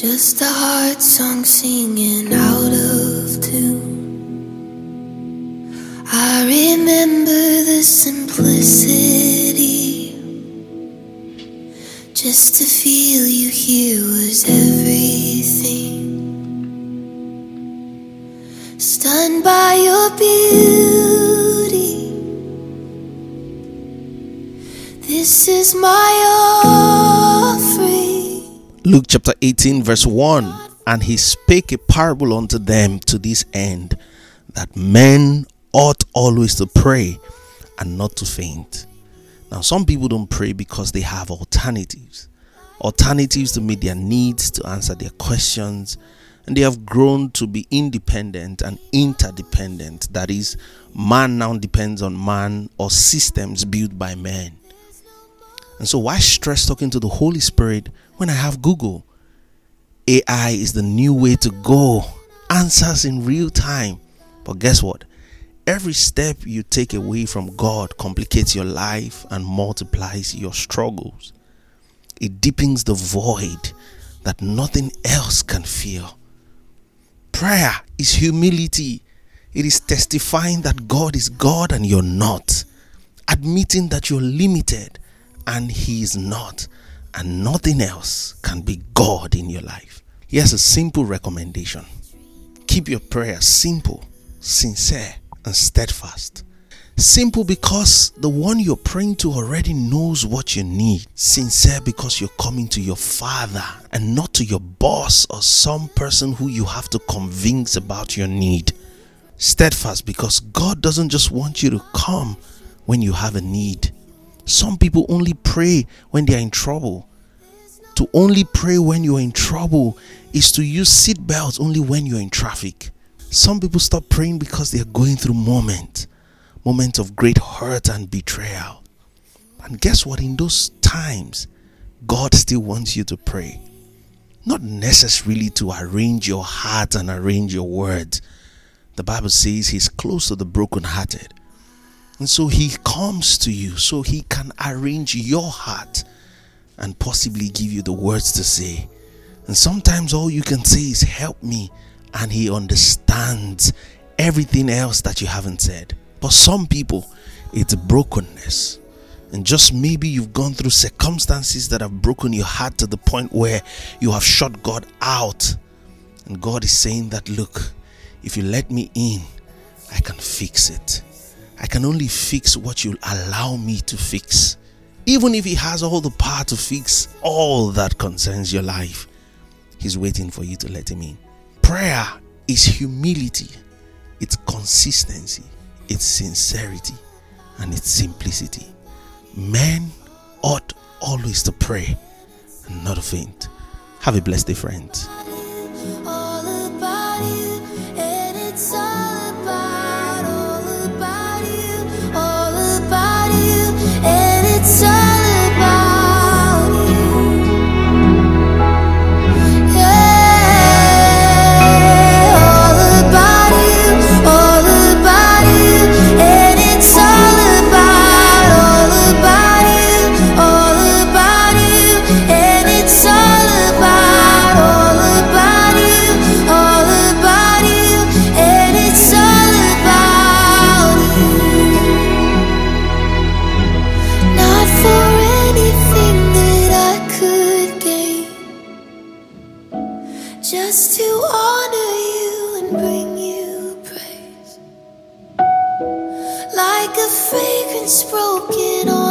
Just a heart song singing out of tune. I remember the simplicity. Just to feel you here was everything. Stunned by your beauty. This is my offering. Luke chapter 18, verse 1 And he spake a parable unto them to this end, that men ought always to pray and not to faint. Now, some people don't pray because they have alternatives alternatives to meet their needs, to answer their questions, and they have grown to be independent and interdependent. That is, man now depends on man or systems built by man. And so, why stress talking to the Holy Spirit when I have Google? AI is the new way to go, answers in real time. But guess what? Every step you take away from God complicates your life and multiplies your struggles. It deepens the void that nothing else can fill. Prayer is humility. It is testifying that God is God and you're not. Admitting that you're limited and He is not. And nothing else can be God in your life. Here's a simple recommendation keep your prayer simple, sincere, and steadfast. Simple because the one you're praying to already knows what you need. Sincere because you're coming to your father and not to your boss or some person who you have to convince about your need. Steadfast because God doesn't just want you to come when you have a need. Some people only pray when they are in trouble. To only pray when you're in trouble is to use seatbelts only when you're in traffic. Some people stop praying because they are going through moments moments of great hurt and betrayal. And guess what? In those times, God still wants you to pray. Not necessarily to arrange your heart and arrange your words. The Bible says He's close to the brokenhearted. And so He comes to you so He can arrange your heart and possibly give you the words to say. And sometimes all you can say is, Help me. And He understands everything else that you haven't said. But some people, it's brokenness. And just maybe you've gone through circumstances that have broken your heart to the point where you have shut God out. And God is saying that, look, if you let me in, I can fix it. I can only fix what you'll allow me to fix. Even if He has all the power to fix all that concerns your life, He's waiting for you to let Him in. Prayer is humility, it's consistency, its sincerity and its simplicity. Men ought always to pray and not faint. Have a blessed day, friends. Oh, just to honor you and bring you praise. Like a fragrance broken on